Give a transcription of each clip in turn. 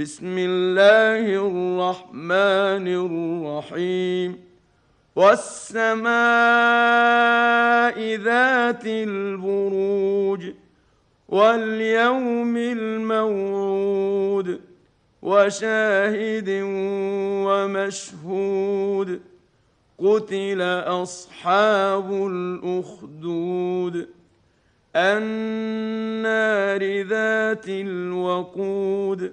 بسم الله الرحمن الرحيم. والسماء ذات البروج واليوم الموعود وشاهد ومشهود. قتل أصحاب الأخدود. النار ذات الوقود.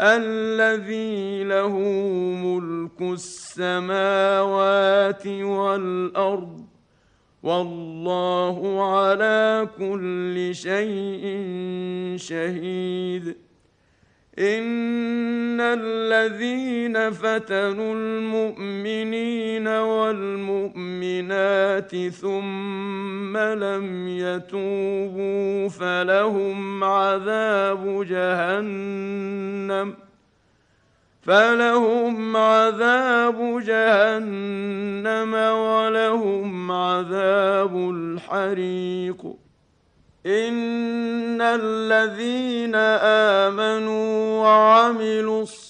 الذي له ملك السماوات والأرض والله على كل شيء شهيد. إن الذين فتنوا المؤمنين والمؤمنات ثم لم يتوبوا فلهم عذاب جهنم فلهم عذاب جهنم ولهم عذاب الحريق. إن الذين آمنوا وعملوا الصالحات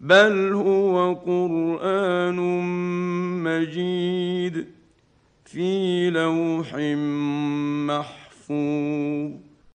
بل هو قران مجيد في لوح محفوظ